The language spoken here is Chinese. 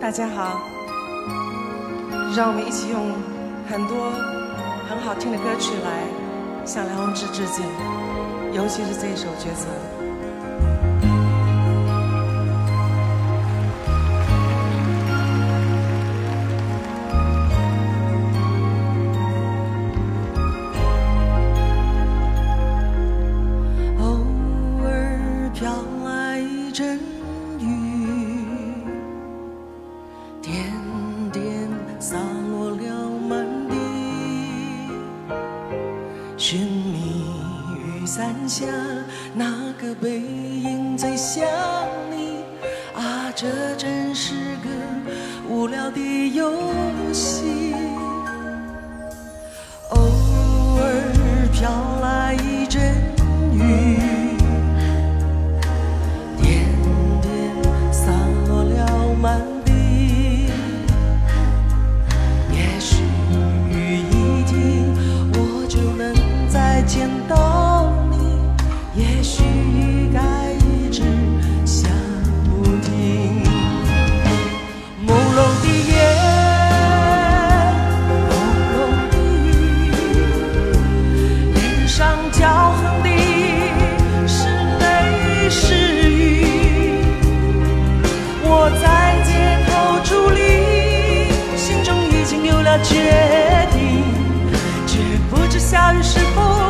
大家好，让我们一起用很多很好听的歌曲来向梁宏志致敬，尤其是这一首《抉择》。伞下那个背影最像你啊，这真是个无聊的游戏。也许雨该一直下不停。朦胧的夜，朦胧的雨，脸上骄横的是泪是雨。我在街头伫立，心中已经有了决定，却不知下雨是否